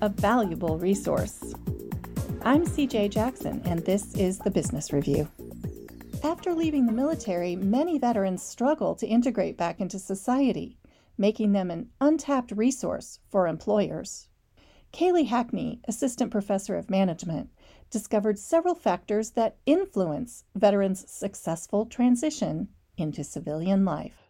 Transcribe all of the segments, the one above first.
a valuable resource. I'm CJ Jackson, and this is the Business Review. After leaving the military, many veterans struggle to integrate back into society, making them an untapped resource for employers. Kaylee Hackney, Assistant Professor of Management, discovered several factors that influence veterans' successful transition into civilian life.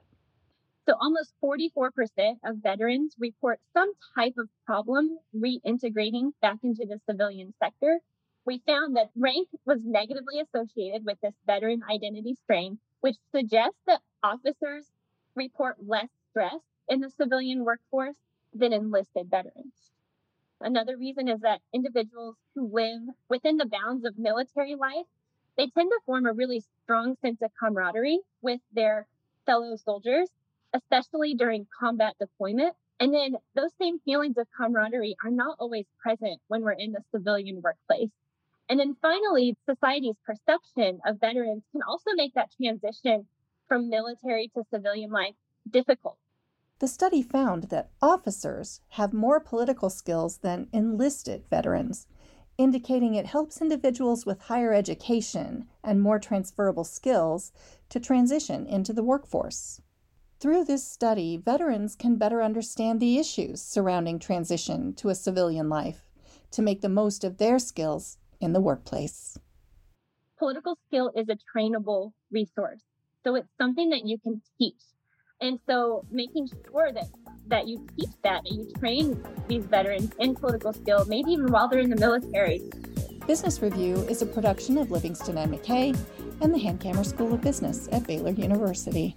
So, almost 44% of veterans report some type of problem reintegrating back into the civilian sector. We found that rank was negatively associated with this veteran identity strain, which suggests that officers report less stress in the civilian workforce than enlisted veterans. Another reason is that individuals who live within the bounds of military life, they tend to form a really strong sense of camaraderie with their fellow soldiers, especially during combat deployment. And then those same feelings of camaraderie are not always present when we're in the civilian workplace. And then finally, society's perception of veterans can also make that transition from military to civilian life difficult. The study found that officers have more political skills than enlisted veterans, indicating it helps individuals with higher education and more transferable skills to transition into the workforce. Through this study, veterans can better understand the issues surrounding transition to a civilian life to make the most of their skills in the workplace. Political skill is a trainable resource. So it's something that you can teach. And so making sure that that you teach that, and you train these veterans in political skill, maybe even while they're in the military. Business Review is a production of Livingston and McKay and the Hankamer School of Business at Baylor University.